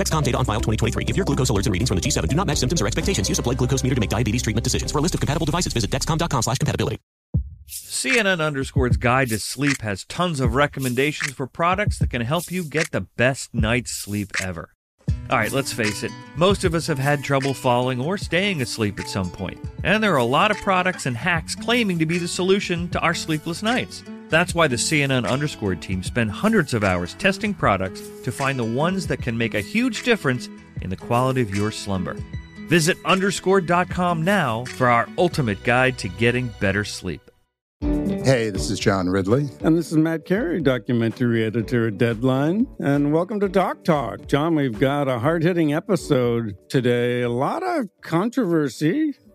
Dexcom data on file 2023. If your glucose alerts and readings from the G7 do not match symptoms or expectations, use a blood glucose meter to make diabetes treatment decisions. For a list of compatible devices, visit dexcom.com slash compatibility. CNN Underscored's Guide to Sleep has tons of recommendations for products that can help you get the best night's sleep ever. All right, let's face it, most of us have had trouble falling or staying asleep at some point, and there are a lot of products and hacks claiming to be the solution to our sleepless nights. That's why the CNN Underscored team spend hundreds of hours testing products to find the ones that can make a huge difference in the quality of your slumber. Visit underscore.com now for our ultimate guide to getting better sleep. Hey, this is John Ridley. And this is Matt Carey, documentary editor at Deadline. And welcome to Doc Talk. John, we've got a hard hitting episode today. A lot of controversy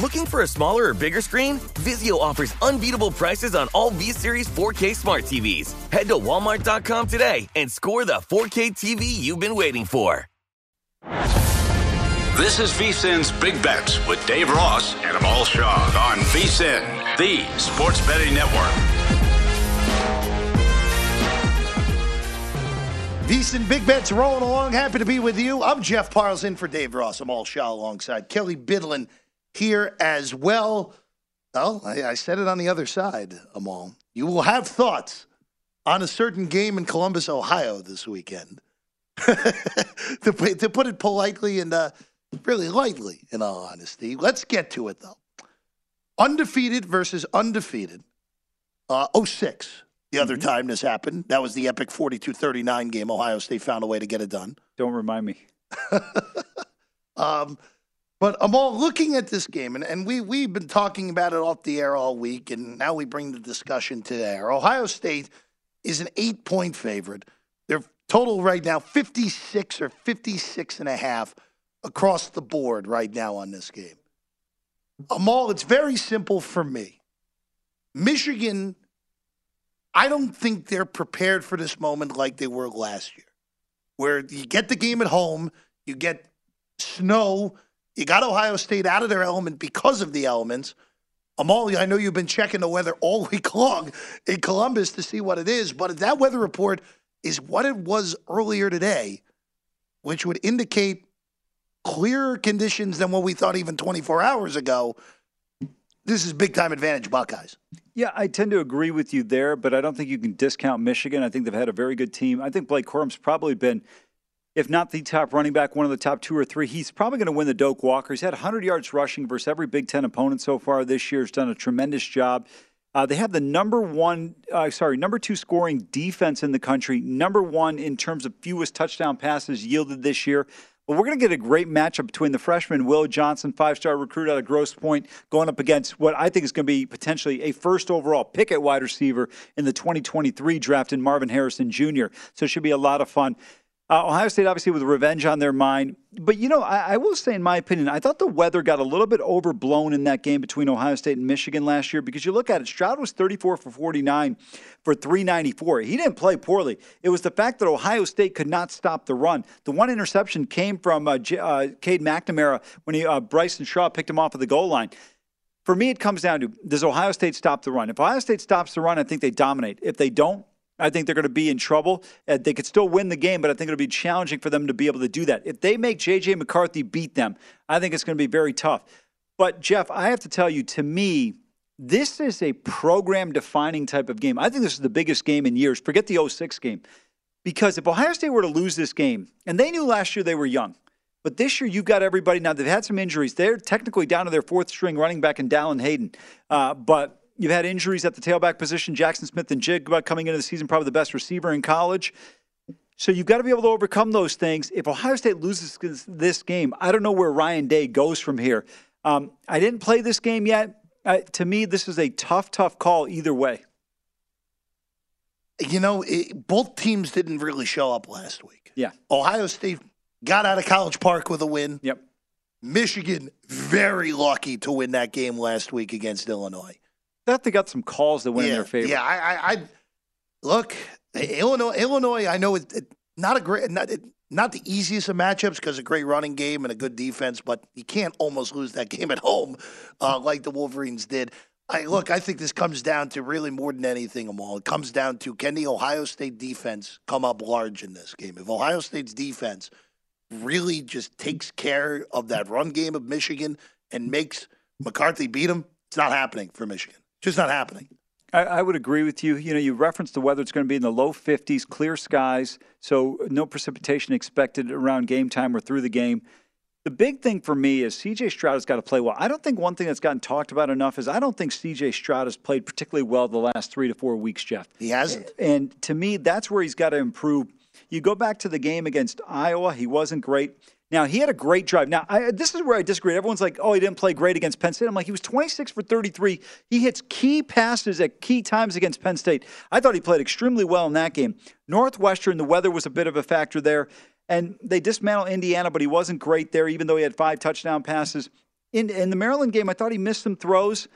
Looking for a smaller or bigger screen? Vizio offers unbeatable prices on all V-Series 4K smart TVs. Head to walmart.com today and score the 4K TV you've been waiting for. This is VSIN's Big Bets with Dave Ross and Amal Shaw on VSIN, the sports betting network. VSIN Big Bets rolling along. Happy to be with you. I'm Jeff Parles in for Dave Ross. Amal Shaw alongside Kelly Bidlin here as well. Well, I, I said it on the other side, Amal. You will have thoughts on a certain game in Columbus, Ohio this weekend. to, put, to, put it politely and uh, really lightly, in all honesty. Let's get to it, though. Undefeated versus undefeated. Uh, 06, the other mm-hmm. time this happened. That was the epic 42 39 game. Ohio State found a way to get it done. Don't remind me. um, but Amal looking at this game, and, and we, we've been talking about it off the air all week, and now we bring the discussion to air. Ohio State is an eight point favorite. They're Total right now 56 or 56 and a half across the board right now on this game. Amal, it's very simple for me. Michigan, I don't think they're prepared for this moment like they were last year, where you get the game at home, you get snow, you got Ohio State out of their element because of the elements. Amal, I know you've been checking the weather all week long in Columbus to see what it is, but that weather report – is what it was earlier today, which would indicate clearer conditions than what we thought even 24 hours ago. This is big time advantage Buckeyes. Yeah, I tend to agree with you there, but I don't think you can discount Michigan. I think they've had a very good team. I think Blake Corum's probably been, if not the top running back, one of the top two or three. He's probably going to win the Doak Walker. He's had 100 yards rushing versus every Big Ten opponent so far this year. He's done a tremendous job. Uh, they have the number one, uh, sorry, number two scoring defense in the country, number one in terms of fewest touchdown passes yielded this year. But we're going to get a great matchup between the freshman Will Johnson, five star recruit out of Grosse Pointe, going up against what I think is going to be potentially a first overall pick at wide receiver in the 2023 draft in Marvin Harrison Jr. So it should be a lot of fun. Uh, Ohio State, obviously, with revenge on their mind. But, you know, I, I, will say, in my opinion, I thought the weather got a little bit overblown in that game between Ohio State and Michigan last year because you look at it, Stroud was 34 for 49 for 394. He didn't play poorly. It was the fact that Ohio State could not stop the run. The one interception came from uh, J- uh, Cade McNamara when he, uh, Bryson Shaw picked him off of the goal line. For me, it comes down to does Ohio State stop the run? If Ohio State stops the run, I think they dominate. If they don't, I think they're going to be in trouble. Uh, they could still win the game, but I think it'll be challenging for them to be able to do that. If they make J.J. McCarthy beat them, I think it's going to be very tough. But, Jeff, I have to tell you, to me, this is a program defining type of game. I think this is the biggest game in years. Forget the 06 game. because if Ohio State were to lose this game, and they knew last year they were young, but this year you've got everybody now. They've had some injuries. They're technically down to their fourth string running back in Dallin Hayden, uh, but you've had injuries at the tailback position. Jaxon Smith-Njigba coming into the season, probably the best receiver in college. So you've got to be able to overcome those things. If Ohio State loses this game, I don't know where Ryan Day goes from here. Um, I didn't play this game yet. Uh, to me, this is a tough, tough call either way. You know, it, both teams didn't really show up last week. Yeah. Ohio State got out of College Park with a win. Yep. Michigan, very lucky to win that game last week against Illinois. Thought they got some calls that went yeah, in their favor. Yeah, I, I, I look, Illinois. Illinois, I know it's it, not a great, not, it, not the easiest of matchups because a great running game and a good defense, but you can't almost lose that game at home uh, like the Wolverines did. I look, I think this comes down to really more than anything, Amal. It comes down to can the Ohio State defense come up large in this game? If Ohio State's defense really just takes care of that run game of Michigan and makes McCarthy beat them, it's not happening for Michigan. Just not happening. I, I, would agree with you. You know, you referenced the weather; it's going to be in the low 50s, clear skies, so no precipitation expected around game time or through the game. The big thing for me is CJ Stroud has got to play well. I don't think one thing that's gotten talked about enough is I don't think CJ Stroud has played particularly well the last three to four weeks, Jeff. He hasn't. And to me, that's where he's got to improve. You go back to the game against Iowa, he wasn't great. Now, he had a great drive. Now, I, this is where I disagree. Everyone's like, oh, he didn't play great against Penn State. I'm like, he was 26 for 33. He hits key passes at key times against Penn State. I thought he played extremely well in that game. Northwestern, the weather was a bit of a factor there. And they dismantled Indiana, but he wasn't great there, even though he had five touchdown passes. In, in the Maryland game, I thought he missed some throws.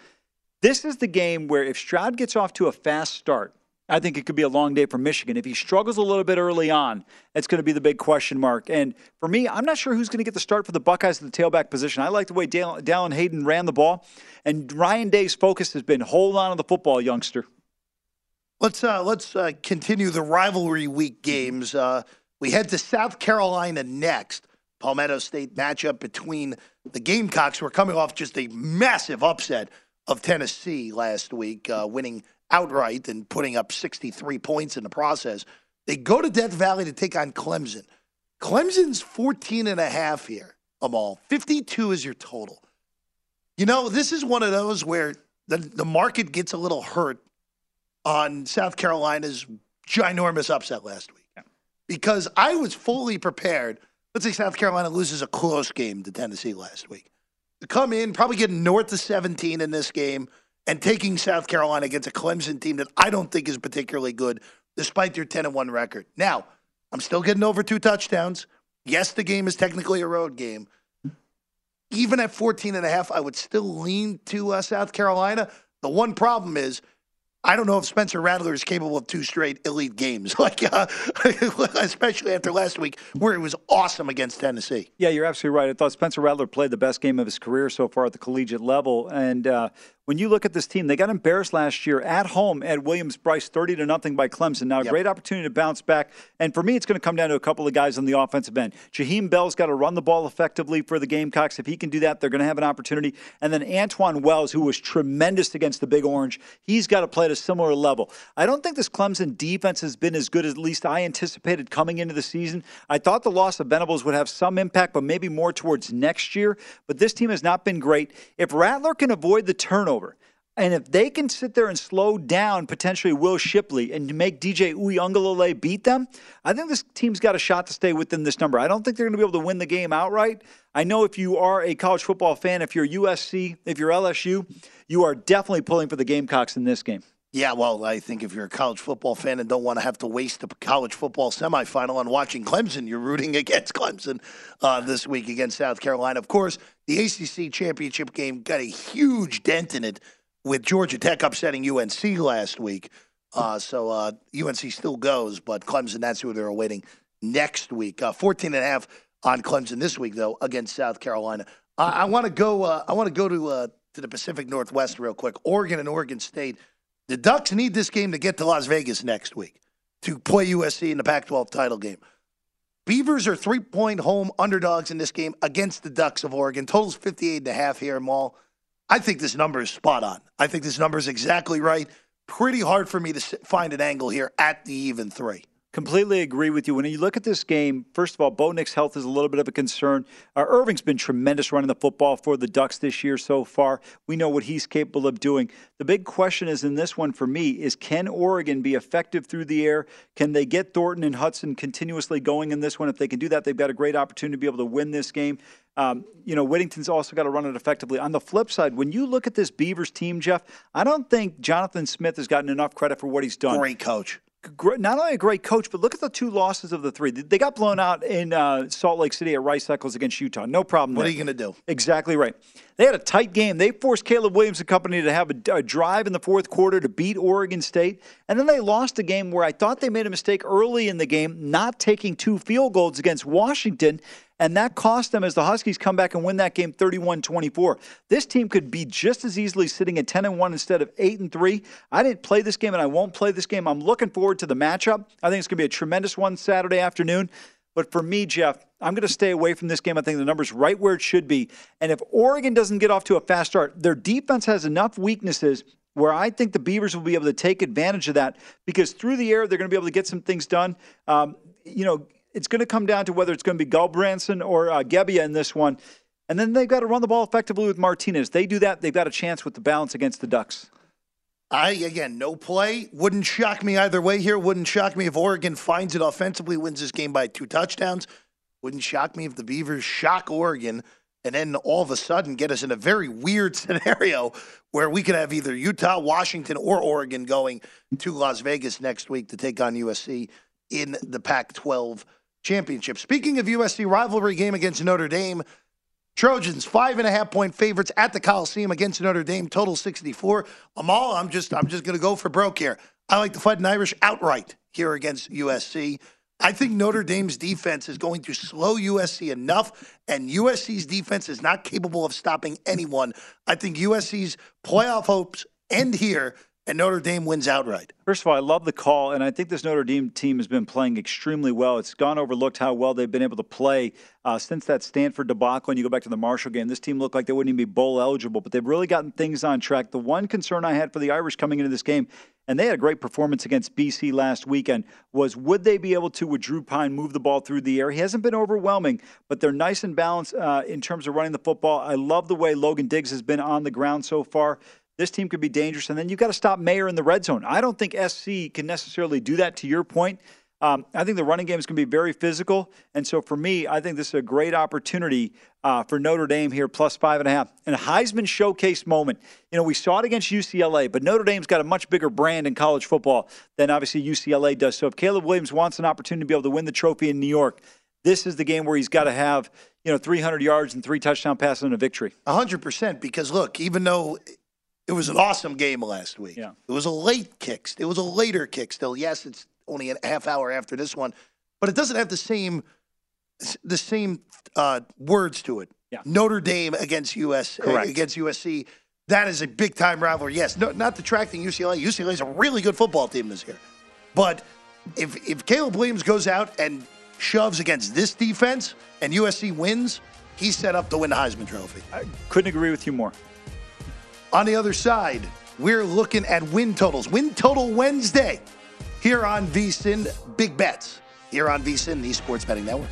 This is the game where if Stroud gets off to a fast start, I think it could be a long day for Michigan. If he struggles a little bit early on, it's going to be the big question mark. And for me, I'm not sure who's going to get the start for the Buckeyes at the tailback position. I like the way Dal- Dallin Hayden ran the ball, and Ryan Day's focus has been hold on to the football, youngster. Let's uh, let's uh, continue the rivalry week games. Uh, we head to South Carolina next. Palmetto State matchup between the Gamecocks, who are coming off just a massive upset of Tennessee last week, uh, winning outright and putting up 63 points in the process. They go to Death Valley to take on Clemson. Clemson's 14 and a half here, Amal. 52 is your total. You know, this is one of those where the, the market gets a little hurt on South Carolina's ginormous upset last week. Because I was fully prepared. Let's say South Carolina loses a close game to Tennessee last week. To come in, probably get north of 17 in this game – and taking South Carolina against a Clemson team that I don't think is particularly good, despite their 10 and 1 record. Now, I'm still getting over two touchdowns. Yes, the game is technically a road game. Even at 14 and a half, I would still lean to uh, South Carolina. The one problem is I don't know if Spencer Rattler is capable of two straight elite games, like uh, especially after last week where he was awesome against Tennessee. Yeah, you're absolutely right. I thought Spencer Rattler played the best game of his career so far at the collegiate level, and uh, when you look at this team, they got embarrassed last year at home at Williams-Brice, 30 to nothing by Clemson. Now, a yep. great opportunity to bounce back. And for me, it's going to come down to a couple of guys on the offensive end. Jaheim Bell's got to run the ball effectively for the Gamecocks. If he can do that, they're going to have an opportunity. And then Antwane Wells, who was tremendous against the Big Orange, he's got to play at a similar level. I don't think this Clemson defense has been as good as at least I anticipated coming into the season. I thought the loss of Venables would have some impact, but maybe more towards next year. But this team has not been great. If Rattler can avoid the turnover, and if they can sit there and slow down potentially Will Shipley and make DJ Uiagalelei beat them, I think this team's got a shot to stay within this number. I don't think they're going to be able to win the game outright. I know if you are a college football fan, if you're USC, if you're LSU, you are definitely pulling for the Gamecocks in this game. Yeah, well, I think if you're a college football fan and don't want to have to waste a college football semifinal on watching Clemson, you're rooting against Clemson uh, this week against South Carolina. Of course, the ACC championship game got a huge dent in it with Georgia Tech upsetting UNC last week. Uh, so uh, UNC still goes, but Clemson, that's who they're awaiting next week. Uh, 14 and a half on Clemson this week, though, against South Carolina. I want to go. Uh, I want to go to uh, to the Pacific Northwest real quick. Oregon and Oregon State. The Ducks need this game to get to Las Vegas next week to play USC in the Pac-12 title game. Beavers are three-point home underdogs in this game against the Ducks of Oregon. Totals 58 and a half here, Mall. I think this number is spot on. I think this number is exactly right. Pretty hard for me to find an angle here at the even three. Completely agree with you. When you look at this game, first of all, Bo Nix's health is a little bit of a concern. Uh, Irving's been tremendous running the football for the Ducks this year so far. We know what he's capable of doing. The big question is in this one for me is can Oregon be effective through the air? Can they get Thornton and Hutson continuously going in this one? If they can do that, they've got a great opportunity to be able to win this game. Um, you know, Whittington's also got to run it effectively. On the flip side, when you look at this Beavers team, Jeff, I don't think Jonathan Smith has gotten enough credit for what he's done. Great coach not only a great coach, but look at the two losses of the three. They got blown out in uh, Salt Lake City at Rice Eccles against Utah. No problem. What there. are you going to do? Exactly right. They had a tight game. They forced Caleb Williams and company to have a, a, drive in the fourth quarter to beat Oregon State. And then they lost a game where I thought they made a mistake early in the game, not taking two field goals against Washington. And that cost them as the Huskies come back and win that game 31 24. This team could be just as easily sitting at 10 and 1 instead of 8 and 3. I didn't play this game and I won't play this game. I'm looking forward to the matchup. I think it's going to be a tremendous one Saturday afternoon. But for me, Jeff, I'm going to stay away from this game. I think the number's right where it should be. And if Oregon doesn't get off to a fast start, their defense has enough weaknesses where I think the Beavers will be able to take advantage of that because through the air, they're going to be able to get some things done. Um, you know, it's going to come down to whether it's going to be Gulbranson or uh, Gebbia in this one. And then they've got to run the ball effectively with Martinez. They do that, they've got a chance with the balance against the Ducks. I again, no play. Wouldn't shock me either way here. Wouldn't shock me if Oregon finds it offensively, wins this game by two touchdowns. Wouldn't shock me if the Beavers shock Oregon and then all of a sudden get us in a very weird scenario where we could have either Utah, Washington, or Oregon going to Las Vegas next week to take on USC in the Pac 12 championship. Speaking of USC rivalry game against Notre Dame, Trojans five and a half point favorites at the Coliseum against Notre Dame, total 64. Amal, I'm just I'm just gonna go for broke here. I like to Fighting Irish outright here against USC. I think Notre Dame's defense is going to slow USC enough, and USC's defense is not capable of stopping anyone. I think USC's playoff hopes end here and Notre Dame wins outright. First of all, I love the call, and I think this Notre Dame team has been playing extremely well. It's gone overlooked how well they've been able to play uh, since that Stanford debacle. And you go back to the Marshall game, this team looked like they wouldn't even be bowl eligible, but they've really gotten things on track. The one concern I had for the Irish coming into this game, and they had a great performance against BC last weekend, was would they be able to, with Drew Pyne, move the ball through the air? He hasn't been overwhelming, but they're nice and balanced uh, in terms of running the football. I love the way Logan Diggs has been on the ground so far this team could be dangerous. And then you've got to stop Mayer in the red zone. I don't think SC can necessarily do that to your point. Um, I think the running game is going to be very physical. And so for me, I think this is a great opportunity uh, for Notre Dame here, plus five and a half. And a Heisman showcase moment. You know, we saw it against UCLA, but Notre Dame's got a much bigger brand in college football than obviously UCLA does. So if Caleb Williams wants an opportunity to be able to win the trophy in New York, this is the game where he's got to have, you know, 300 yards and three touchdown passes and a victory. 100%. Because look, even though it was an awesome game last week. Yeah. It was a late kick. It was a later kick still. Yes, it's only a half hour after this one, but it doesn't have the same the same uh, words to it. Yeah. Notre Dame against US uh, against USC. That is a big time rivalry. Yes, no, not detracting UCLA. UCLA is a really good football team this year. But if if Caleb Williams goes out and shoves against this defense and USC wins, he's set up to win the Heisman Trophy. I couldn't agree with you more. On the other side, we're looking at win totals. Win total Wednesday here on VSIN Big Bets here on VSIN, the Sports Betting Network.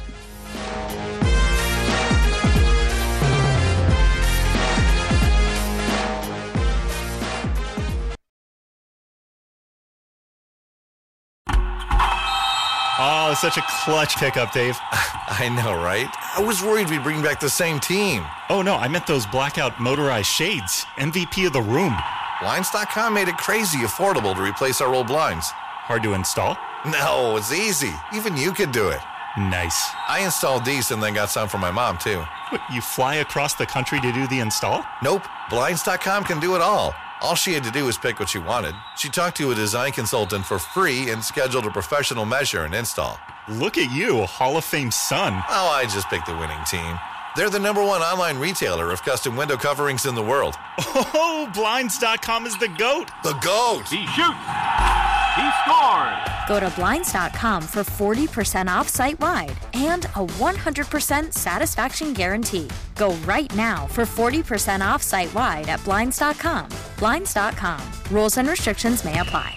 Oh, such a clutch pickup, Dave. I know, right? I was worried we'd bring back the same team. Oh, no, I meant those blackout motorized shades. MVP of the room. Blinds.com made it crazy affordable to replace our old blinds. Hard to install? No, it's easy. Even you could do it. Nice. I installed these and then got some for my mom, too. What, you fly across the country to do the install? Nope. Blinds.com can do it all. All she had to do was pick what she wanted. She talked to a design consultant for free and scheduled a professional measure and install. Look at you, Hall of Fame son. Oh, I just picked the winning team. They're the number one online retailer of custom window coverings in the world. Oh, Blinds.com is the GOAT. The GOAT. He shoots. He scored. Go to Blinds.com for 40% off site wide and a 100% satisfaction guarantee. Go right now for 40% off site wide at Blinds.com. Blinds.com. Rules and restrictions may apply.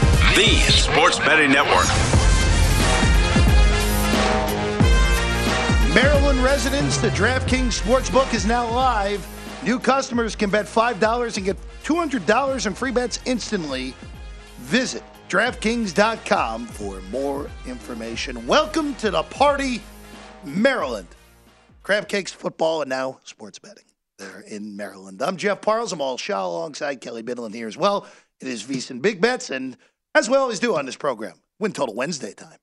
the sports betting network. Maryland residents, the DraftKings Sportsbook is now live. New customers can bet $5 and get $200 in free bets instantly. Visit DraftKings.com for more information. Welcome to the party, Maryland. Crab Cakes football and now sports betting. There in Maryland. I'm Jeff Parles. Amal Shaw alongside Kelly Bidlin here as well. It is VSIN Big Bets, and as we always do on this program, Win Total Wednesday time.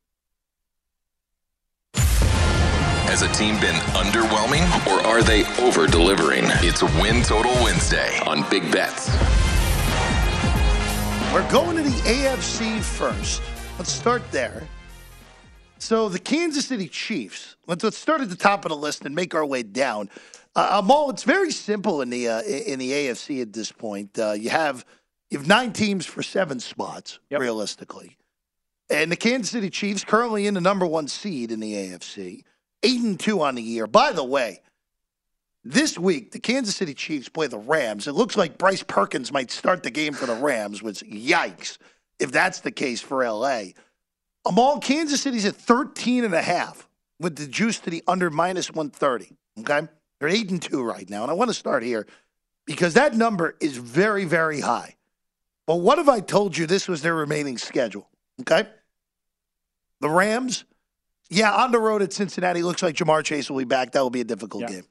Has a team been underwhelming or are they over delivering? It's Win Total Wednesday on Big Bets. We're going to the AFC first. Let's start there. So the Kansas City Chiefs. Let's, let's start at the top of the list and make our way down. Uh, Amal, it's very simple in the uh, in the AFC at this point. Uh, you have you have nine teams for seven spots, Yep. realistically, and the Kansas City Chiefs currently in the number one seed in the AFC, eight and two on the year. By the way, this week, the Kansas City Chiefs play the Rams. It looks like Bryce Perkins might start the game for the Rams, which, yikes, if that's the case for LA. Amal, Kansas City's at 13 and a half with the juice to the under minus 130. Okay? They're 8 and 2 right now. And I want to start here because that number is very, very high. But what if I told you this was their remaining schedule? Okay? The Rams, yeah, on the road at Cincinnati, looks like Ja'Marr Chase will be back. That will be a difficult game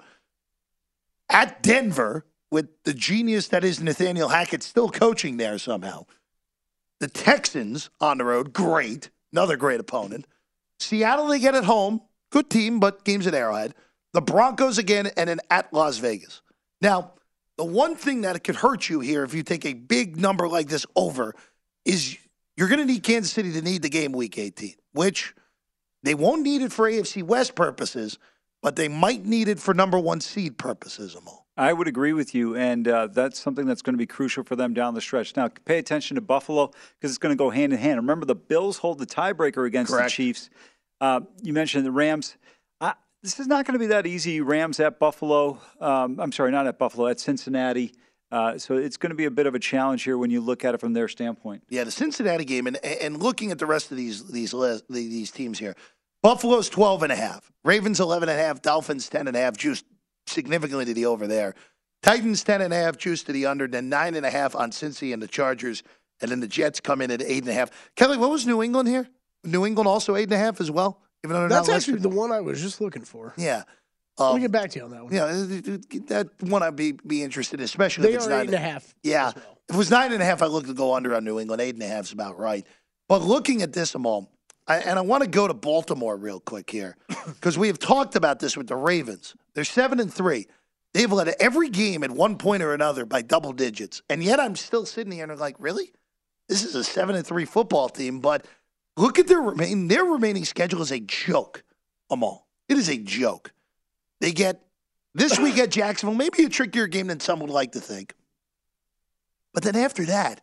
at Denver with the genius that is Nathaniel Hackett still coaching there somehow. The Texans on the road, great. Another great opponent. Seattle, they get at home. Good team, but games at Arrowhead. The Broncos again, and then at Las Vegas. Now, the one thing that could hurt you here if you take a big number like this over is you're going to need Kansas City to need the game week 18, which they won't need it for AFC West purposes, but they might need it for number one seed purposes, Amal. I would agree with you, and uh, that's something that's going to be crucial for them down the stretch. Now, pay attention to Buffalo because it's going to go hand in hand. Remember, the Bills hold the tiebreaker against Correct. the Chiefs. Uh, you mentioned the Rams. This is not going to be that easy. Rams at Buffalo. Um, I'm sorry, not at Buffalo, at Cincinnati. Uh, so it's going to be a bit of a challenge here when you look at it from their standpoint. Yeah, the Cincinnati game, and and looking at the rest of these these these teams here, Buffalo's 12 and a half, Ravens 11 and a half, Dolphins 10 and a half, juiced significantly to the over there. Titans 10 and a half, juiced to the under, then nine and a half on Cincy and the Chargers, and then the Jets come in at eight and a half. Kelly, what was New England here? New England also eight and a half as well, even though That's actually the one I was just looking for. Yeah. Um, We'll get back to you on that one. Yeah, that one I'd be be interested, in, especially They if it's are nine eight and a half Yeah, if it was nine and a half, I look to go under on New England. Eight and a half is about right. But looking at this, Amal, I, and I want to go to Baltimore real quick here because we have talked about this with the Ravens. They're seven and three. They've led every game at one point or another by double digits, and yet I'm still sitting here and I'm like, really? This is a seven and three football team, but look at their remain their remaining schedule is a joke. Amal, it is a joke. They get this week at Jacksonville, maybe a trickier game than some would like to think. But then after that,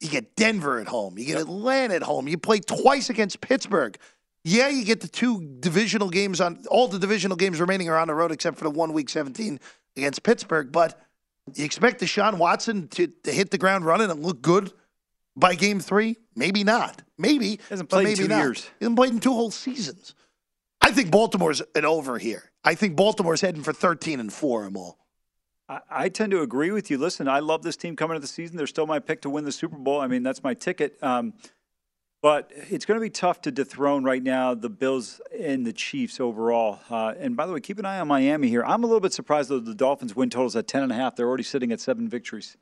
you get Denver at home, you get Atlanta at home, you play twice against Pittsburgh. Yeah, you get the two divisional games on all the divisional games remaining are on the road except for the one week 17 against Pittsburgh. But you expect Deshaun Watson to, to hit the ground running and look good by game three? Maybe not. Maybe. Hasn't played in maybe two not. years. He hasn't played in two whole seasons. I think Baltimore's an over here. I think Baltimore's heading for 13 and 4 them all. I, I tend to agree with you. Listen, I love this team coming into the season. They're still my pick to win the Super Bowl. I mean, that's my ticket. Um, but it's going to be tough to dethrone right now the Bills and the Chiefs overall. Uh, and by the way, keep an eye on Miami here. I'm a little bit surprised though the Dolphins win totals at ten and a half. They're already sitting at seven victories.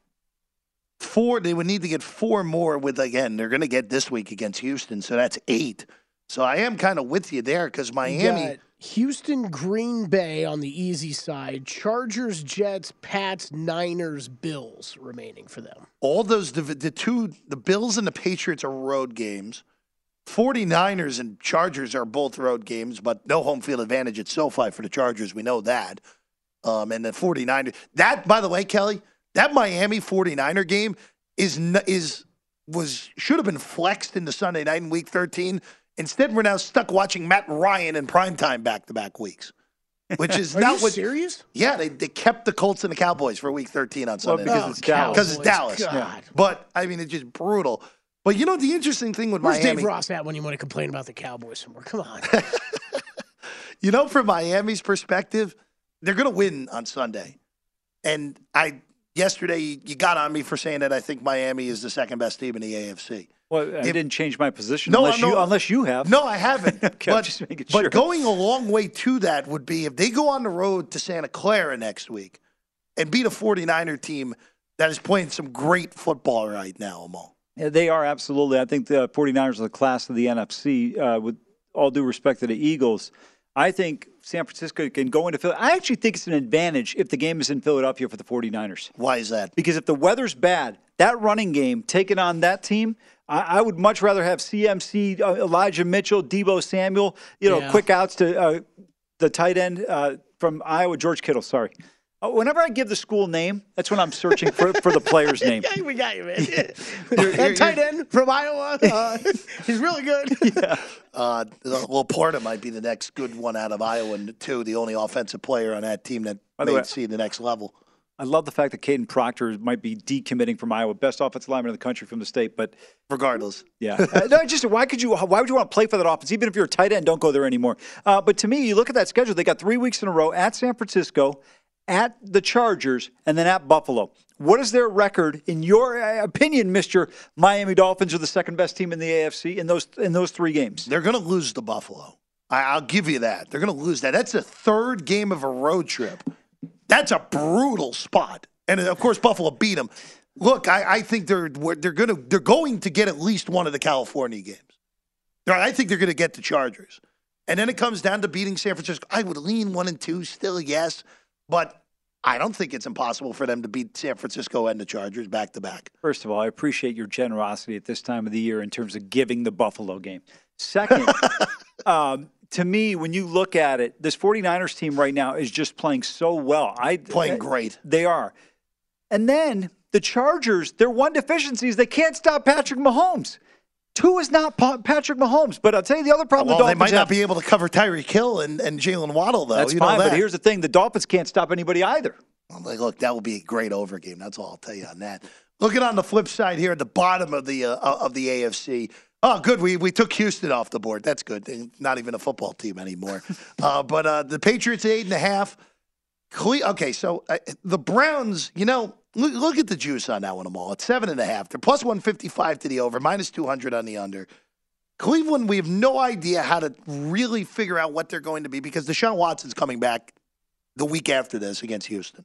Four, they would need to get four more with, again, they're going to get this week against Houston. So that's eight. So I am kind of with you there because Miami. Houston, Green Bay on the easy side, Chargers, Jets, Pats, Niners, Bills remaining for them. all those div- the two the Bills and the Patriots are road games. 49ers and Chargers are both road games, but no home field advantage at SoFi for the Chargers. We know that. Um, and the 49ers. That, by the way, Kelly, that Miami 49er game is is was should have been flexed into Sunday night in Week 13. Instead, we're now stuck watching Matt Ryan in primetime back to back weeks, which is not what. serious? Yeah, they, they kept the Colts and the Cowboys for Week 13 on Sunday. because night. it's Dallas. Because it's Dallas. God. But I mean, it's just brutal. But you know the interesting thing with Where's Miami, Dave Ross at when you want to complain about the Cowboys some more? Come on. you know, from Miami's perspective, they're going to win on Sunday. And I yesterday you got on me for saying that I think Miami is the second best team in the AFC. Well, I didn't change my position No, unless no. you unless you have. No, I haven't. Okay, but making but going a long way to that would be if they go on the road to Santa Clara next week and beat a 49er team that is playing some great football right now, Amal. Yeah, they are absolutely. I think the 49ers are the class of the NFC. Uh, with all due respect to the Eagles, I think San Francisco can go into Philly. I actually think it's an advantage if the game is in Philadelphia for the 49ers. Why is that? Because if the weather's bad, that running game taking on that team, I, I would much rather have CMC, uh, Elijah Mitchell, Deebo Samuel, you know, Yeah. quick outs to uh, the tight end uh, from Iowa, George Kittle. Sorry. Uh, Whenever I give the school name, that's when I'm searching for, for the player's name. yeah, we got you, man. that tight end from Iowa, uh, he's really good. Yeah. Uh, Laporta might be the next good one out of Iowa, and too, the only offensive player on that team that By may way- see the next level. I love the fact that Kadyn Proctor might be decommitting from Iowa, best offensive lineman in the country from the state. But regardless, yeah, uh, no, just why could you? Why would you want to play for that offense? Even if you're a tight end, don't go there anymore. Uh, but to me, you look at that schedule; they got three weeks in a row at San Francisco, at the Chargers, and then at Buffalo. What is their record, in your uh, opinion, Mister Miami Dolphins are the second best team in the AFC in those in those three games? They're going to lose to Buffalo. I, I'll give you that. They're going to lose that. That's the third game of a road trip. That's a brutal spot, and of course, Buffalo beat them. Look, I, I think they're they're going to they're going to get at least one of the California games. I think they're going to get the Chargers, and then it comes down to beating San Francisco. I would lean one and two still, yes, but I don't think it's impossible for them to beat San Francisco and the Chargers back to back. First of all, I appreciate your generosity at this time of the year in terms of giving the Buffalo game. Second, um, to me, when you look at it, this 49ers team right now is just playing so well. I Playing great. They are. And then the Chargers, their one deficiency is they can't stop Patrick Mahomes. Two is not Pa- Patrick Mahomes, but I'll tell you the other problem Well, the they might not have. be able to cover Tyreek Hill and, and Jalen Waddle, though. That's you know fine, that. but here's the thing: the Dolphins can't stop anybody either. I'm like, look, that will be a great over game. That's all I'll tell you on that. Looking on the flip side here at the bottom of the uh, of the AFC. Oh, good. We we took Houston off the board. That's good. They're not even a football team anymore. uh, but uh, the Patriots eight and a half. Cle- okay, so uh, the Browns. You know, look, look at the juice on that one. All. It's seven and a half. They're plus one fifty five to the over, minus two hundred on the under. Cleveland, we have no idea how to really figure out what they're going to be because Deshaun Watson's coming back the week after this against Houston.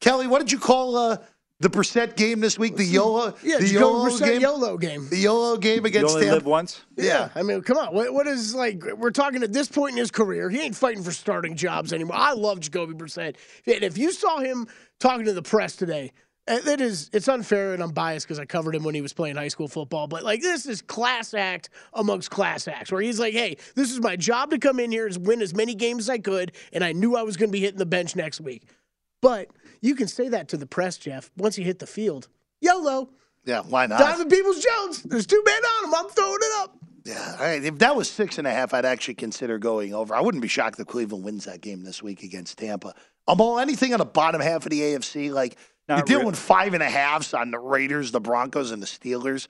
Kelly, what did you call uh, the Brissett game this week? The YOLO, Yeah, the Jacoby YOLO Brissett game. YOLO game. The YOLO game against You only Tampa. live once? Yeah. I mean, come on. What, what is like? We're talking at this point in his career. He ain't fighting for starting jobs anymore. I love Jacoby Brissett, and if you saw him talking to the press today, uh, that is it's unfair, and I'm biased because I covered him when he was playing high school football. But like, this is class act amongst class acts, where he's like, "Hey, this is my job to come in here and win as many games as I could, and I knew I was going to be hitting the bench next week." But you can say that to the press, Jeff. Once you hit the field, YOLO. Yeah, why not? Donovan Peoples Jones. There's two men on him. I'm throwing it up. Yeah, all right. If that was six and a half, I'd actually consider going over. I wouldn't be shocked if Cleveland wins that game this week against Tampa. Amal anything on the bottom half of the AFC. Like Not you're dealing real- with five and a halves on the Raiders, the Broncos, and the Steelers.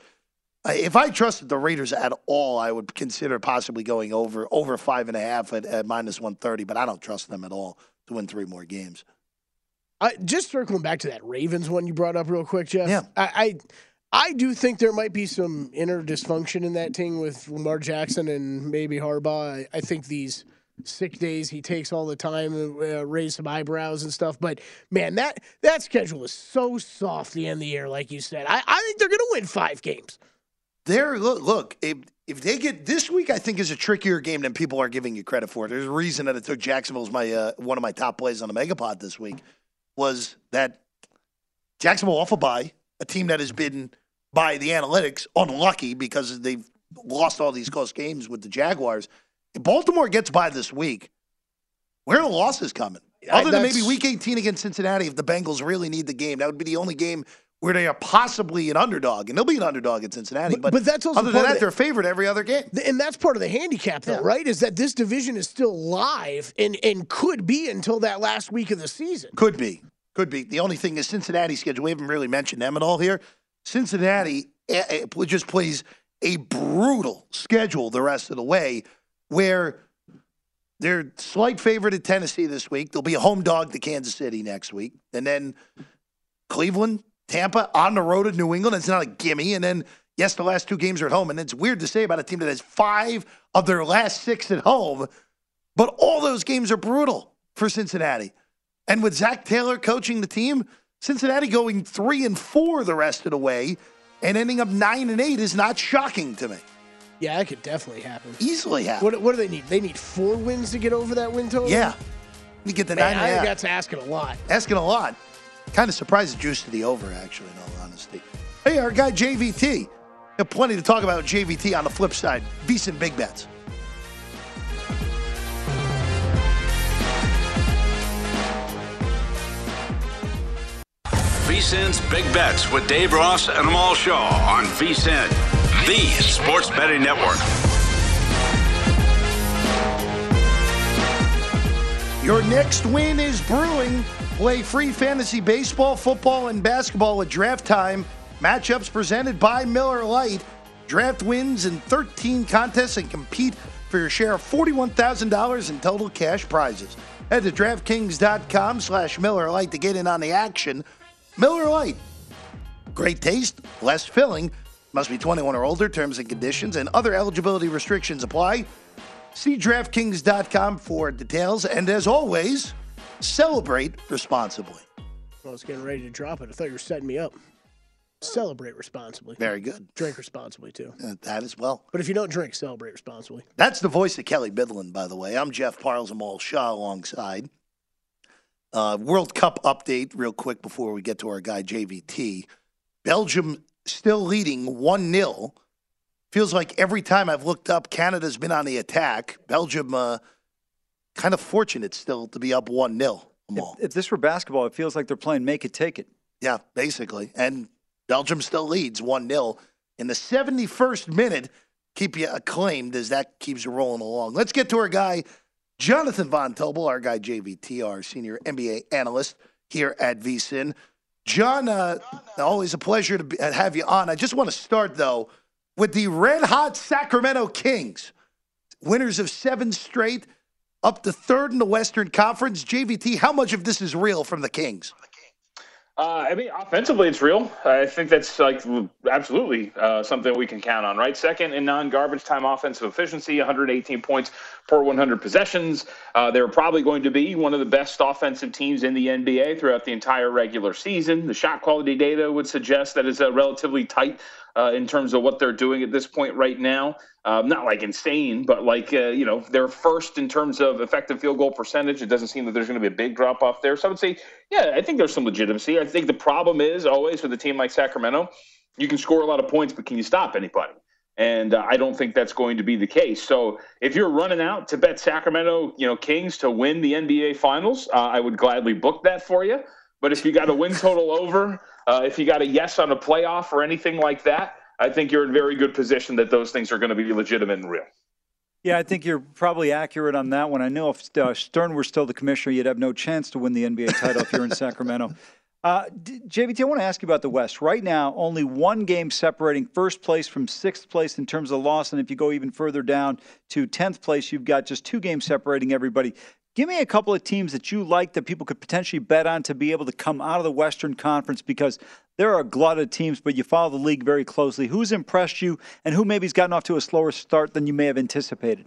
Uh, If I trusted the Raiders at all, I would consider possibly going over over five and a half at, at minus one thirty. But I don't trust them at all to win three more games. I, just circling back to that Ravens one you brought up real quick, Jeff. Yeah. I, I I do think there might be some inner dysfunction in that team with Lamar Jackson and maybe Harbaugh. I, I think these sick days he takes all the time uh, raise some eyebrows and stuff. But man, that that schedule is so soft the end of the year, like you said. I, I think they're going to win five games. There, look, look. If if they get this week, I think is a trickier game than people are giving you credit for. There's a reason that it took Jacksonville as my uh, one of my top plays on the Megapod this week was that Jacksonville off a bye, a team that has been by the analytics unlucky because they've lost all these close games with the Jaguars. If Baltimore gets by this week, where are the losses coming? I- Other than maybe Week 18 against Cincinnati, if the Bengals really need the game, that would be the only game where they are possibly an underdog, and they'll be an underdog at Cincinnati. But, But- but that's also other than that, the- they're favored every other game. And that's part of the handicap, though, Yeah. right? Is that this division is still live and, and could be until that last week of the season. Could be, could be. The only thing is Cincinnati schedule. We haven't really mentioned them at all here. Cincinnati eh, eh, just plays a brutal schedule the rest of the way, where they're slight favorite at Tennessee this week. They'll be a home dog to Kansas City next week, and then Cleveland, Tampa on the road at New England. It's not a gimme, and then. Yes, the last two games are at home, and it's weird to say about a team that has five of their last six at home, but all those games are brutal for Cincinnati. And with Zac Taylor coaching the team, Cincinnati going three and four the rest of the way and ending up nine and eight is not shocking to me. Yeah, that could definitely happen. Easily happen. What, what do they need? They need four wins to get over that win total? Yeah. You get the Man, nine I think that's asking a lot. Asking a lot. Kind of surprised the juice to the over, actually, in all honesty. Hey, our guy JVT. Got plenty to talk about JVT on the flip side. Decent big bets. VSIN's Big Bets with Dave Ross and Amal Shaw on VSIN, the sports betting network. Your next win is brewing. Play free fantasy baseball, football, and basketball at draft time. Matchups presented by Miller Lite. Draft wins in 13 contests and compete for your share of $41,000 in total cash prizes. Head to DraftKings.com slash Miller Lite to get in on the action. Miller Lite. Great taste, less filling. Must be 21 or older. Terms and conditions and other eligibility restrictions apply. See DraftKings.com for details. And as always, celebrate responsibly. I was getting ready to drop it. I thought you were setting me up. Celebrate responsibly. Very good. Drink responsibly, too. Uh, that as well. But if you don't drink, celebrate responsibly. That's the voice of Kelly Bidlin, by the way. I'm Jeff Parles and Amal Shaw alongside. Uh, World Cup update, real quick, before we get to our guy JVT. Belgium still leading 1 0. Feels like every time I've looked up, Canada's been on the attack. Belgium, uh, kind of fortunate still to be up 1 0. If, if this were basketball, it feels like they're playing make it, take it. Yeah, basically. And Belgium still leads 1 0 in the 71st minute. Keep you acclaimed as that keeps rolling along. Let's get to our guy, Jonathan Von Tobel, our guy JVT, our senior NBA analyst here at VSIN. John, uh, always a pleasure to be, have you on. I just want to start, though, with the red hot Sacramento Kings, winners of seven straight, up to third in the Western Conference. JVT, how much of this is real from the Kings? Uh, I mean, offensively, it's real. I think that's like absolutely uh, something we can count on, right? Second in non-garbage time offensive efficiency, 118 points per 100 possessions. Uh, they're probably going to be one of the best offensive teams in the NBA throughout the entire regular season. The shot quality data would suggest that it's a relatively tight uh, in terms of what they're doing at this point right now. Um, not like insane, but like, uh, you know, they're first in terms of effective field goal percentage. It doesn't seem that there's going to be a big drop off there. So I would say, yeah, I think there's some legitimacy. I think the problem is always with a team like Sacramento, you can score a lot of points, but can you stop anybody? And uh, I don't think that's going to be the case. So if you're running out to bet Sacramento, you know, Kings to win the NBA Finals, uh, I would gladly book that for you. But if you got a win total over, uh, if you got a yes on a playoff or anything like that, I think you're in very good position that those things are going to be legitimate and real. Yeah, I think you're probably accurate on that one. I know if uh, Stern were still the commissioner, you'd have no chance to win the NBA title if you're in Sacramento. Uh, JVT, I want to ask you about the West. Right now, only one game separating first place from sixth place in terms of loss. And if you go even further down to 10th place, you've got just two games separating everybody. Give me a couple of teams that you like that people could potentially bet on to be able to come out of the Western Conference because there are a glut of teams, but you follow the league very closely. Who's impressed you and who maybe has gotten off to a slower start than you may have anticipated?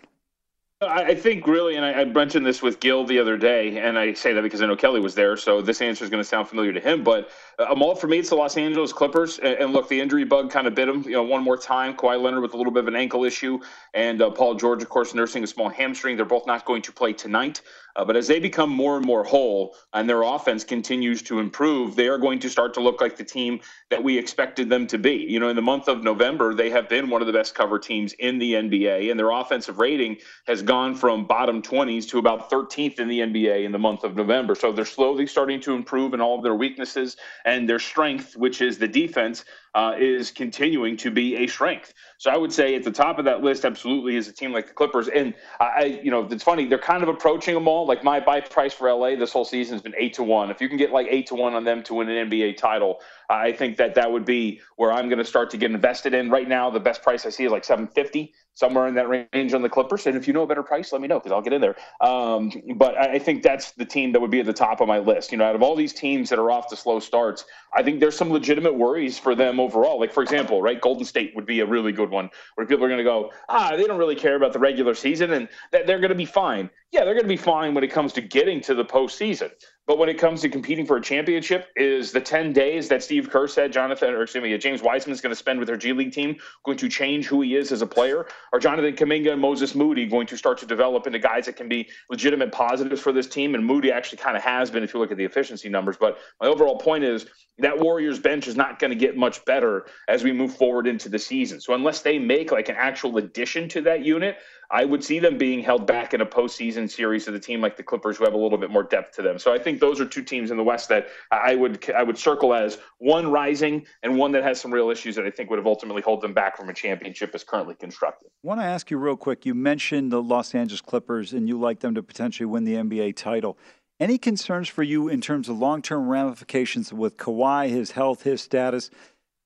I think really, and I, mentioned this with Gil the other day, and I say that because I know Kelly was there, so this answer is going to sound familiar to him. But uh, Amal, for me, it's the Los Angeles Clippers. And, and, look, the injury bug kind of bit him, you know, one more time. Kawhi Leonard with a little bit of an ankle issue, and uh, Paul George, of course, nursing a small hamstring. They're both not going to play tonight. Uh, but as they become more and more whole and their offense continues to improve, they are going to start to look like the team that we expected them to be. You know, in the month of November, they have been one of the best cover teams in the NBA, and their offensive rating has gone from bottom 20s to about 13th in the NBA in the month of November. So they're slowly starting to improve in all of their weaknesses, and their strength, which is the defense, uh, is continuing to be a strength. So I would say at the top of that list, absolutely, is a team like the Clippers. And I, you know, it's funny they're kind of approaching them all. Like my buy price for LA this whole season has been eight to one. If you can get like eight to one on them to win an NBA title, I think that that would be where I'm going to start to get invested in. Right now, the best price I see is like 750 somewhere in that range on the Clippers. And if you know a better price, let me know because I'll get in there. Um, but I think that's the team that would be at the top of my list. You know, out of all these teams that are off to slow starts, I think there's some legitimate worries for them overall. Like, for example, right, Golden State would be a really good one where people are going to go, ah, they don't really care about the regular season and that they're going to be fine. Yeah, they're going to be fine when it comes to getting to the postseason. But when it comes to competing for a championship, is the 10 days that Steve Kerr said Jonathan, or excuse me, James Wiseman is going to spend with their G League team going to change who he is as a player? Are Jonathan Kuminga and Moses Moody going to start to develop into guys that can be legitimate positives for this team? And Moody actually kind of has been if you look at the efficiency numbers. But my overall point is that Warriors bench is not going to get much better as we move forward into the season. So unless they make like an actual addition to that unit, I would see them being held back in a postseason series of a team like the Clippers, who have a little bit more depth to them. So I think those are two teams in the West that I would I would circle as one rising and one that has some real issues that I think would have ultimately hold them back from a championship as currently constructed. I want to ask you real quick. You mentioned the Los Angeles Clippers, and you like them to potentially win the NBA title. Any concerns for you in terms of long term ramifications with Kawhi, his health, his status?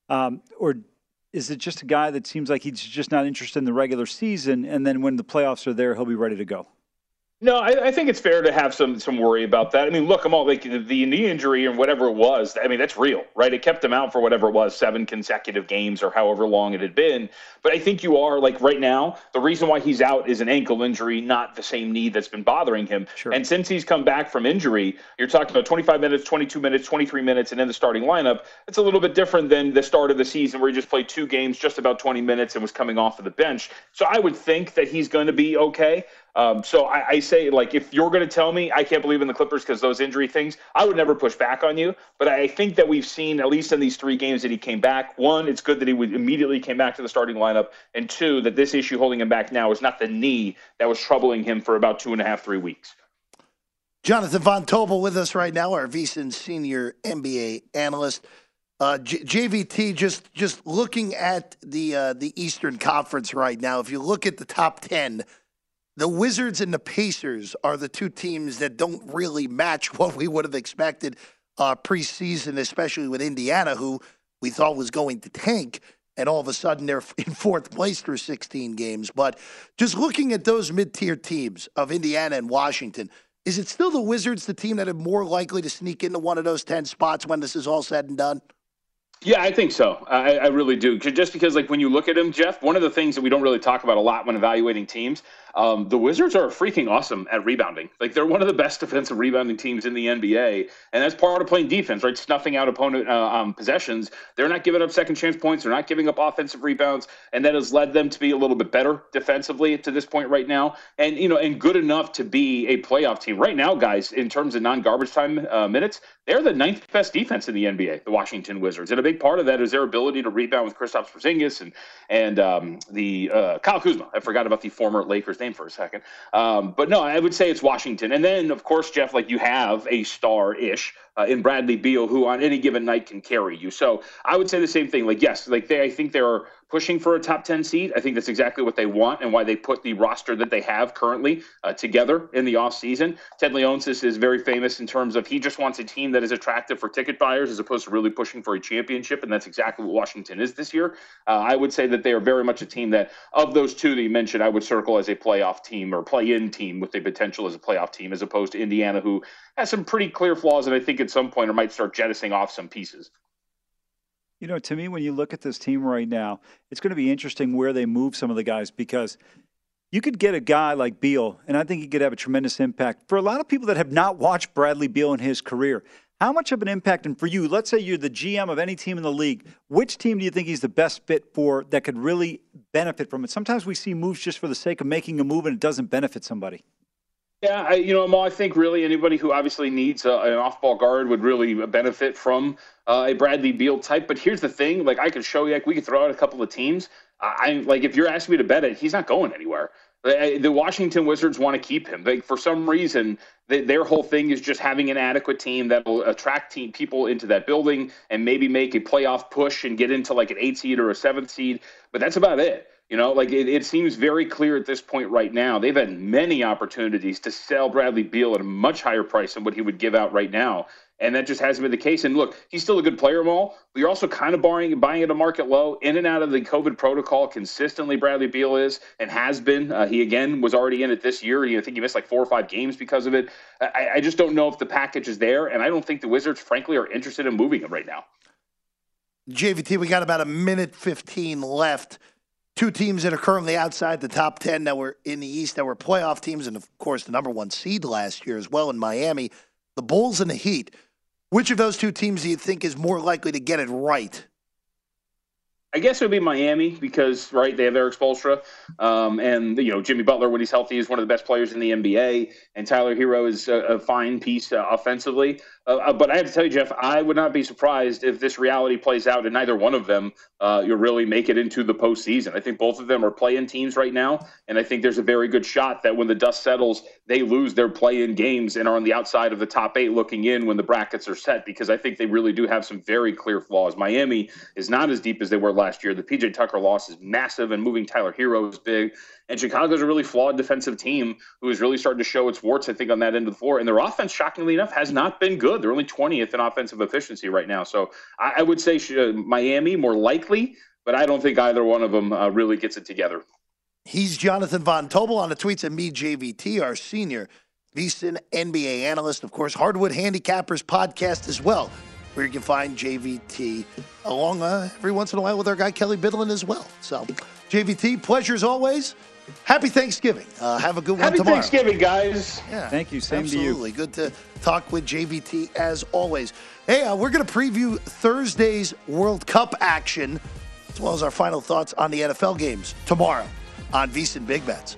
Um, or is it just a guy that seems like he's just not interested in the regular season, and then when the playoffs are there, he'll be ready to go? No, I, I, think it's fair to have some some worry about that. I mean, look, I'm all like the knee injury and whatever it was. I mean, that's real, right? It kept him out for whatever it was, seven consecutive games or however long it had been. But I think you are like right now. The reason why he's out is an ankle injury, not the same knee that's been bothering him. Sure. And since he's come back from injury, you're talking about 25 minutes, 22 minutes, 23 minutes, and in the starting lineup. It's a little bit different than the start of the season where he just played two games, just about 20 minutes, and was coming off of the bench. So I would think that he's going to be okay. Um, so I, I, say, like, if you're going to tell me I can't believe in the Clippers because those injury things, I would never push back on you. But I think that we've seen, at least in these three games that he came back, one, it's good that he would immediately came back to the starting lineup, and two, that this issue holding him back now is not the knee that was troubling him for about two and a half, three weeks. Jonathan Von Tobel with us right now, our VSiN senior NBA analyst. Uh, J- JVT just just looking at the uh, the Eastern Conference right now. If you look at the top ten, the Wizards and the Pacers are the two teams that don't really match what we would have expected uh, preseason, especially with Indiana, who we thought was going to tank. And all of a sudden, they're in fourth place through 16 games. But just looking at those mid tier teams of Indiana and Washington, Is it still the Wizards, the team that are more likely to sneak into one of those 10 spots when this is all said and done? Yeah, I think so. I, I really do. Just because, like, when you look at him, Jeff, one of the things that we don't really talk about a lot when evaluating teams um, the Wizards are freaking awesome at rebounding. Like they're one of the best defensive rebounding teams in the NBA, and that's part of playing defense, right? Snuffing out opponent uh, um, possessions. They're not giving up second chance points. They're not giving up offensive rebounds, and that has led them to be a little bit better defensively to this point right now, and you know, and good enough to be a playoff team right now, guys. In terms of non-garbage time uh, minutes, they're the ninth best defense in the NBA, the Washington Wizards, and a big part of that is their ability to rebound with Kristaps Porzingis and and um, the uh, Kyle Kuzma. I forgot about the former Lakers name for a second. Um, but no, I would say it's Washington. And then, of course, Jeff, like you have a star ish uh, in Bradley Beal, who on any given night can carry you. So I would say the same thing. Like, yes, like they, I think there are pushing for a top 10 seed. I think that's exactly what they want and why they put the roster that they have currently uh, together in the offseason. Ted Leonsis is very famous in terms of he just wants a team that is attractive for ticket buyers as opposed to really pushing for a championship. And that's exactly what Washington is this year. Uh, I would say that they are very much a team that, of those two that you mentioned, I would circle as a playoff team or play in team with the potential as a playoff team, as opposed to Indiana, who has some pretty clear flaws and I think at some point or might start jettisoning off some pieces. You know, to me, when you look at this team right now, it's going to be interesting where they move some of the guys because you could get a guy like Beal, and I think he could have a tremendous impact. For a lot of people that have not watched Bradley Beal in his career, how much of an impact, and for you, let's say you're the GM of any team in the league, which team do you think he's the best fit for that could really benefit from it? Sometimes we see moves just for the sake of making a move and it doesn't benefit somebody. Yeah, I, you know, I think really anybody who obviously needs a, an off-ball guard would really benefit from uh, a Bradley Beal type. But here's the thing: like I could show you, like we could throw out a couple of teams. I like if you're asking me to bet it, he's not going anywhere. The Washington Wizards want to keep him. Like for some reason, they, their whole thing is just having an adequate team that will attract team, people into that building and maybe make a playoff push and get into like an eight seed or a seventh seed. But that's about it. You know, like it, it, seems very clear at this point right now. They've had many opportunities to sell Bradley Beal at a much higher price than what he would give out right now. And that just hasn't been the case. And look, he's still a good player, Maul, but you're also kind of buying, buying at a market low, in and out of the COVID protocol consistently. Bradley Beal is and has been. Uh, he again was already in it this year. I think he missed like four or five games because of it. I, I just don't know if the package is there, and I don't think the Wizards, frankly, are interested in moving him right now. JVT, we got about a minute 15 left two teams that are currently outside the top 10 that were in the East that were playoff teams, and of course, the number one seed last year as well in Miami, the Bulls and the Heat. Which of those two teams do you think is more likely to get it right? I guess it would be Miami because right they have Erik Spoelstra, um, and you know Jimmy Butler when he's healthy is one of the best players in the NBA, and Tyler Herro is a, a fine piece uh, offensively. Uh, uh, but I have to tell you, Jeff, I would not be surprised if this reality plays out and neither one of them uh, you really make it into the postseason. I think both of them are playing teams right now, and I think there's a very good shot that when the dust settles, they lose their play-in games and are on the outside of the top eight looking in when the brackets are set. Because I think they really do have some very clear flaws. Miami is not as deep as they were last year. The PJ Tucker loss is massive, and moving Tyler Herro is big. And Chicago's a really flawed defensive team who is really starting to show its warts, I think, on that end of the floor. And their offense, shockingly enough, has not been good. They're only 20th in offensive efficiency right now. So I, I would say uh, Miami more likely, but I don't think either one of them uh, really gets it together. He's Jonathan Von Tobel on the tweets and me, JVT, our senior VSIN NBA analyst. Of course, Hardwood Handicappers podcast as well, where you can find JVT along uh, every once in a while with our guy Kelley Bydlon as well. So, JVT, pleasure as always. Happy Thanksgiving. Uh, have a good one Happy tomorrow. Thanksgiving, guys. Yeah. Thank you. Same Absolutely. to Good to talk with JVT as always. Hey, uh, we're going to preview Thursday's World Cup action as well as our final thoughts on the NFL games tomorrow on VSIN Big Bets.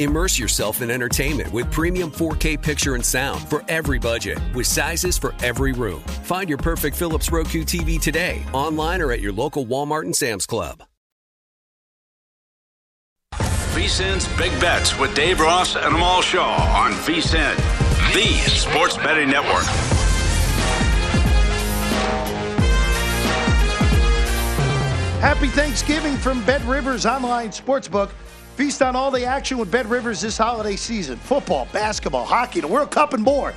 Immerse yourself in entertainment with premium 4K picture and sound for every budget, with sizes for every room. Find your perfect Philips Roku TV today, online or at your local Walmart and Sam's Club. VSIN's Big Bets with Dave Ross and Amal Shaw on VSIN, the sports betting network. Happy Thanksgiving from Bet Rivers Online Sportsbook. Feast on all the action with Bet Rivers this holiday season. Football, basketball, hockey, the World Cup, and more.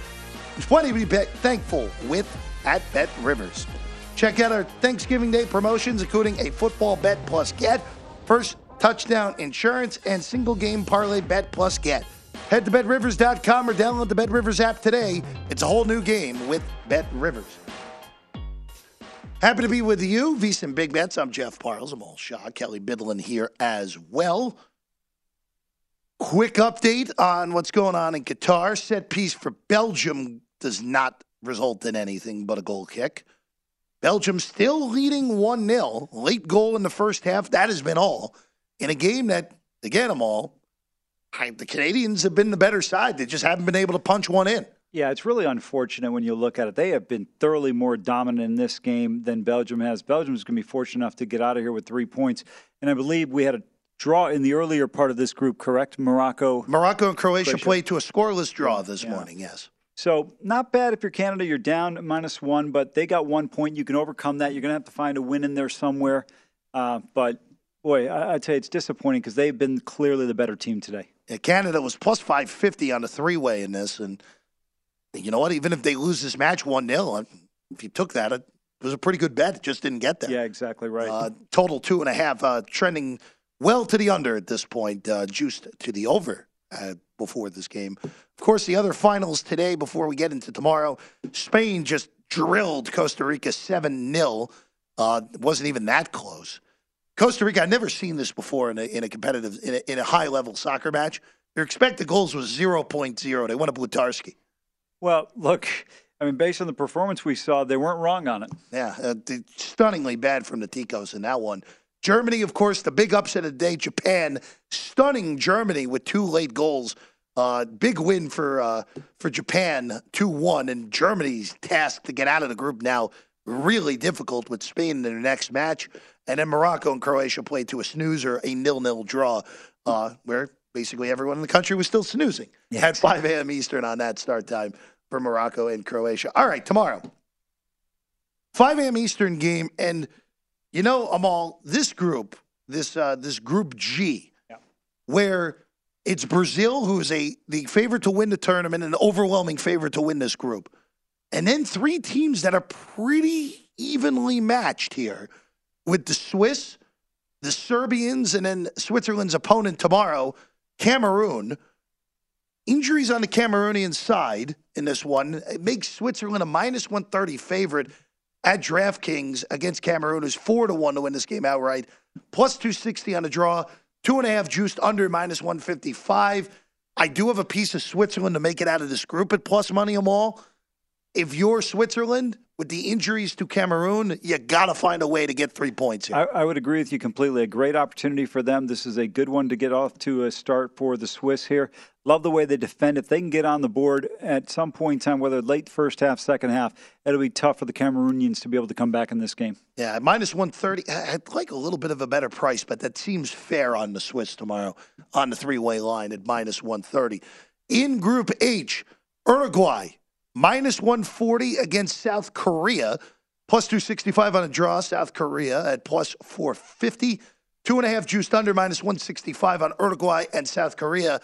There's plenty to be thankful with at Bet Rivers. Check out our Thanksgiving Day promotions, including a football bet plus get, first touchdown insurance, and single game parlay bet plus get. Head to betrivers.com or download the Bet Rivers app today. It's a whole new game with Bet Rivers. Happy to be with you. VSIN Big Bets. I'm Jeff Parles. Amal Shaw. Kelley Bydlon here as well. Quick update on what's going on in Qatar. Set piece for Belgium does not result in anything but a goal kick. Belgium still leading 1 0. Late goal in the first half. That has been all. In a game that, again, Amal, I, the Canadians have been the better side. They just haven't been able to punch one in. Yeah, it's really unfortunate when you look at it. They have been thoroughly more dominant in this game than Belgium has. Belgium is going to be fortunate enough to get out of here with three points. And I believe we had a draw in the earlier part of this group, correct? Morocco. Morocco and Croatia, played to a scoreless draw this yeah. morning, yes. So not bad if you're Canada. You're down minus one, but they got one point. You can overcome that. You're going to have to find a win in there somewhere. Uh, but boy, I, would say it's disappointing because they've been clearly the better team today. Yeah, Canada was plus 550 on the three way in this. And you know what? Even if they lose this match 1 0, if you took that, it was a pretty good bet. It just didn't get there. Yeah, exactly right. Uh, total two and a half, uh, trending well to the under at this point, uh, juiced to the over uh, before this game. Of course, the other finals today, before we get into tomorrow, Spain just drilled Costa Rica 7 0. Uh, wasn't even that close. Costa Rica, I've never seen this before in a, in a competitive, in a, in a high level soccer match. Their expected goals was 0.0. They won a Butarski. Well, look, I mean, based on the performance we saw, they weren't wrong on it. Yeah, uh, stunningly bad from the Ticos in that one. Germany, of course, the big upset of the day. Japan, stunning Germany with two late goals. Uh, big win for uh, for Japan, two one, and Germany's task to get out of the group now really difficult with Spain in their next match, and then Morocco and Croatia played to a snoozer, a nil nil draw, uh, where basically everyone in the country was still snoozing yeah. at 5 a.m. Eastern on that start time for Morocco and Croatia. All right, tomorrow, 5 a.m. Eastern game, and you know, Amal, this group, this uh, this Group G, yeah. where it's Brazil who is a the favorite to win the tournament, an overwhelming favorite to win this group, and then three teams that are pretty evenly matched here, with the Swiss the Serbians and then Switzerland's opponent tomorrow, Cameroon. Injuries on the Cameroonian side in this one it makes Switzerland a minus 130 favorite at DraftKings against Cameroon, who's four to one to win this game outright, plus 260 on the draw, two and a half juiced under minus 155. I do have a piece of Switzerland to make it out of this group at plus money Amal. If you're Switzerland with the injuries to Cameroon, you got to find a way to get three points here. I, I would agree with you completely. A great opportunity for them. This is a good one to get off to a start for the Swiss here. Love the way they defend. If they can get on the board at some point in time, whether late first half, second half, it'll be tough for the Cameroonians to be able to come back in this game. Yeah, minus 130. I'd like a little bit of a better price, but that seems fair on the Swiss tomorrow on the three way line at minus 130. In Group H, Uruguay minus 140 against South Korea, plus 265 on a draw. South Korea at plus 450. Two and a half juiced under, minus 165 on Uruguay and South Korea.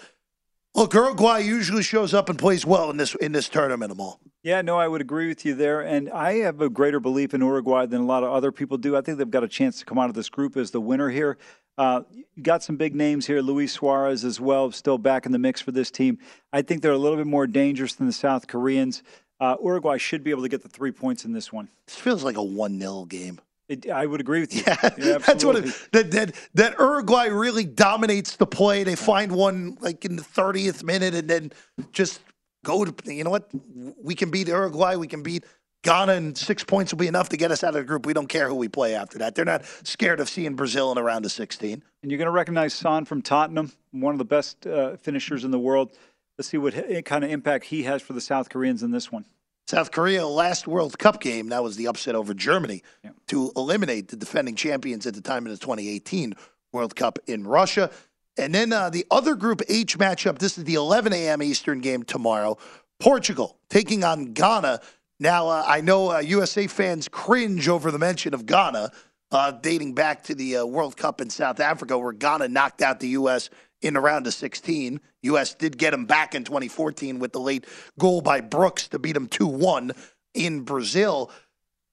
Look, Uruguay usually shows up and plays well in this in this tournament, Amal. Yeah, no, I would agree with you there. And I have a greater belief in Uruguay than a lot of other people do. I think they've got a chance to come out of this group as the winner here. Uh, you got some big names here. Luis Suarez as well, still back in the mix for this team. I think they're a little bit more dangerous than the South Koreans. Uh, Uruguay should be able to get the three points in this one. This feels like a 1 0 game. It, I would agree with you. Yeah, Yeah, that's what it, that, that that Uruguay really dominates the play. They find one like in the 30th minute and then just go to you know what? We can beat Uruguay, we can beat Ghana and 6 points will be enough to get us out of the group. We don't care who we play after that. They're not scared of seeing Brazil in a round of 16. And you're going to recognize Son from Tottenham, one of the best uh, finishers in the world. Let's see what h- kind of impact he has for the South Koreans in this one. South Korea last World Cup game, that was the upset over Germany to eliminate the defending champions at the time of the 2018 World Cup in Russia. And then uh, the other Group H matchup, this is the 11 a.m. Eastern game tomorrow. Portugal taking on Ghana. Now, uh, I know uh, USA fans cringe over the mention of Ghana, uh, dating back to the uh, World Cup in South Africa, where Ghana knocked out the U.S. in the round of 16. U.S. did get them back in 2014 with the late goal by Brooks to beat them 2 1 in Brazil.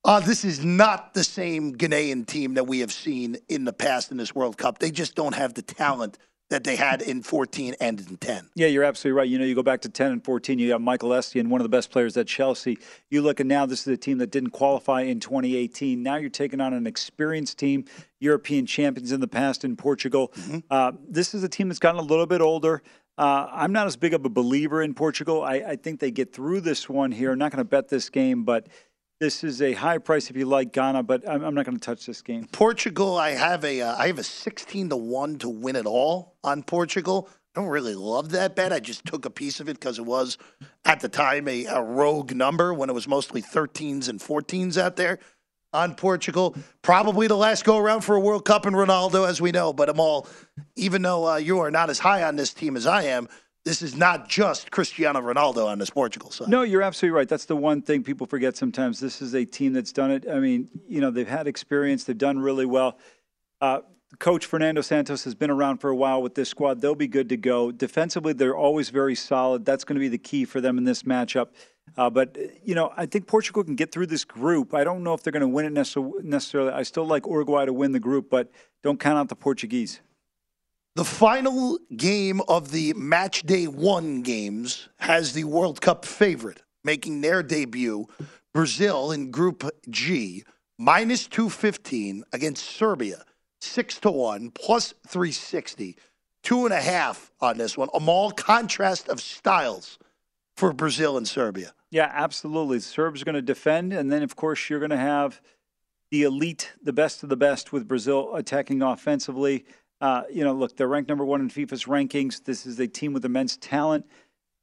Uh, this is not the same Ghanaian team that we have seen in the past in this World Cup. They just don't have the talent that they had in 14 and in 10. Yeah, you're absolutely right. You know, you go back to 10 and 14, you have Michael Essien, one of the best players at Chelsea. You look at now, this is a team that didn't qualify in 2018. Now you're taking on an experienced team, European champions in the past in Portugal. Uh, this is a team that's gotten a little bit older. Uh, I'm not as big of a believer in Portugal. I, I think they get through this one here. I'm not going to bet this game, but this is a high price if you like Ghana, but I'm, I'm not going to touch this game. Portugal, I have a uh, I have a 16 to 1 to win it all on Portugal. I don't really love that bet. I just took a piece of it because it was at the time a, a rogue number when it was mostly 13s and 14s out there on Portugal. Probably the last go around for a World Cup in Ronaldo, as we know. But Amal, even though uh, you are not as high on this team as I am, this is not just Cristiano Ronaldo on this Portugal side. No, you're absolutely right. That's the one thing people forget sometimes. This is a team that's done it. I mean, you know, they've had experience, they've done really well. Uh, Coach Fernando Santos has been around for a while with this squad. They'll be good to go. Defensively, they're always very solid. That's going to be the key for them in this matchup. Uh, but, you know, I think Portugal can get through this group. I don't know if they're going to win it necessarily. I still like Uruguay to win the group, but don't count out the Portuguese. The final game of the match day one games has the World Cup favorite making their debut, Brazil in Group G, minus 215 against Serbia, 6 to 1, plus 360, two and a half on this one. Amal contrast of styles for Brazil and Serbia. Yeah, absolutely. The Serbs are going to defend, and then of course you're going to have the elite, the best of the best, with Brazil attacking offensively. Uh, you know, look, they're ranked number one in FIFA's rankings. This is a team with immense talent.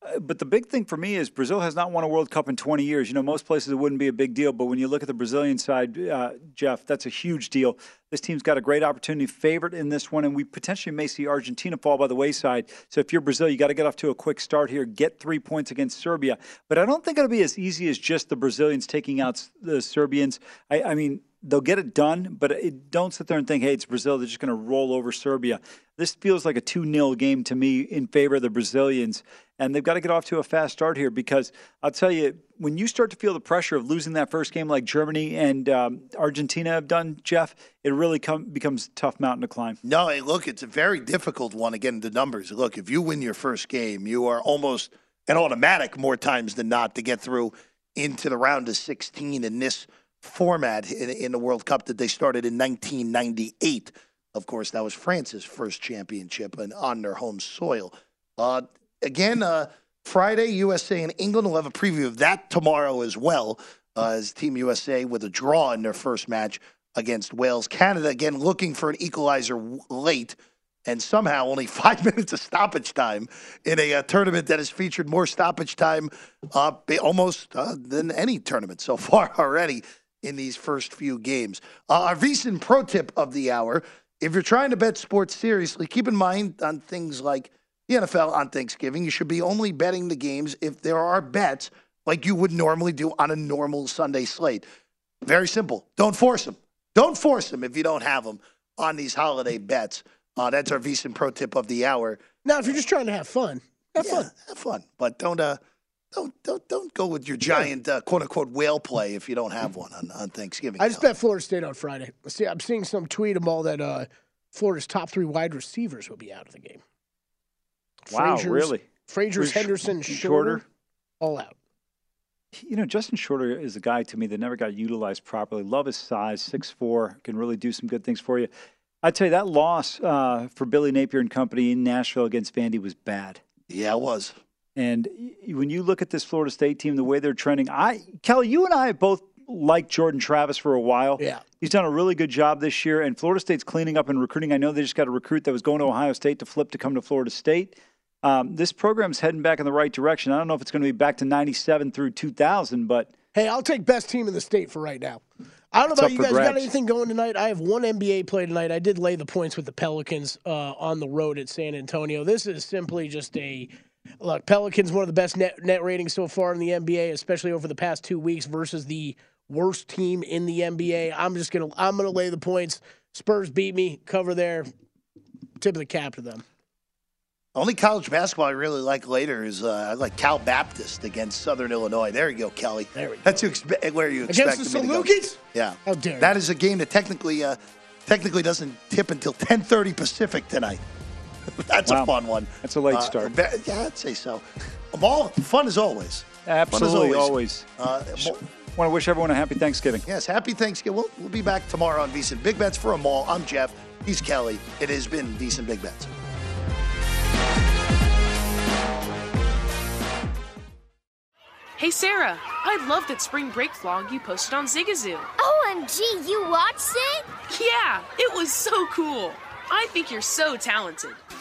Uh, But the big thing for me is Brazil has not won a World Cup in 20 years. You know, most places it wouldn't be a big deal, but when you look at the Brazilian side, uh, Jeff, that's a huge deal. This team's got a great opportunity, favorite in this one, and we potentially may see Argentina fall by the wayside. So if you're Brazil, you got to get off to a quick start here, get three points against Serbia. But I don't think it'll be as easy as just the Brazilians taking out the Serbians. I, I mean, they'll get it done, but it, don't sit there and think, hey, it's Brazil. They're just going to roll over Serbia. This feels like a 2 0 game to me in favor of the Brazilians. and they've got to get off to a fast start here because I'll tell you, when you start to feel the pressure of losing that first game like Germany and um, Argentina have done, Jeff, it really come, becomes a tough mountain to climb. No, hey, look, it's a very difficult one. Again, the numbers. Look, if you win your first game, you are almost an automatic more times than not to get through into the round of 16 in this format in, in the World Cup that they started in 1998. Of course, that was France's first championship and on their home soil. Uh, again, uh, Friday, USA and England will have a preview of that tomorrow as well. Uh, as Team USA with a draw in their first match against Wales. Canada again looking for an equalizer late, and somehow only five minutes of stoppage time in a, uh, tournament that has featured more stoppage time uh, almost uh, than any tournament so far already in these first few games. Uh, our VSIN pro tip of the hour: If you're trying to bet sports seriously, keep in mind on things like the NFL on Thanksgiving, you should be only betting the games if there are bets like you would normally do on a normal Sunday slate. Very simple. Don't force them. Don't force them if you don't have them on these holiday bets. Uh, that's our VSIN pro tip of the hour. Now, if you're just trying to have fun, have Yeah, fun. Have fun, but don't uh, don't don't don't go with your giant uh, quote unquote whale play if you don't have one on, on Thanksgiving. I just bet Florida State on Friday. See, I'm seeing some tweet Amal that uh, Florida's top three wide receivers will be out of the game. Wow, Frazier's- really? Frazier's, Who's sh- Henderson, Shorter? Shorter, all out. You know, Justin Shorter is a guy to me that never got utilized properly. Love his size, six four, can really do some good things for you. I tell you, that loss uh, for Billy Napier and company in Nashville against Vandy was bad. Yeah, it was. And when you look at this Florida State team, the way they're trending, I Kelly, you and I have both liked Jordan Travis for a while. Yeah. He's done a really good job this year, and Florida State's cleaning up and recruiting. I know they just got a recruit that was going to Ohio State to flip to come to Florida State. Um, this program's heading back in the right direction. I don't know if it's going to be back to 97 through 2000, but Hey, I'll take best team in the state for right now. I don't know about you guys. Got anything going tonight? I have one NBA play tonight. I did lay the points with the Pelicans uh, on the road at San Antonio. This is simply just a look. Pelicans one of the best net net ratings so far in the NBA, especially over the past two weeks versus the worst team in the NBA. I'm just gonna I'm gonna lay the points. Spurs beat me. Cover there. Tip of the cap to them. Only college basketball I really like later is uh, I like Cal Baptist against Southern Illinois. There you go, Kelly. There we go. That's expe- where you Against the. Salukis? Yeah. How dare you. That is a game that technically uh, technically doesn't tip until 10:30 Pacific tonight. That's Wow. a fun one. That's a late Uh, start. ve- yeah, I'd say so. Ball fun as always. Fun as absolutely always. Uh, Want to wish everyone a happy Thanksgiving. Yes, happy Thanksgiving. We'll, we'll be back tomorrow on VSIN Big Bets for Amal. I'm Jeff. He's Kelly. It has been VSIN Big Bets. Hey Sarah, I love that spring break vlog you posted on Zigazoo. OMG, you watched it? Yeah, it was so cool. I think you're so talented.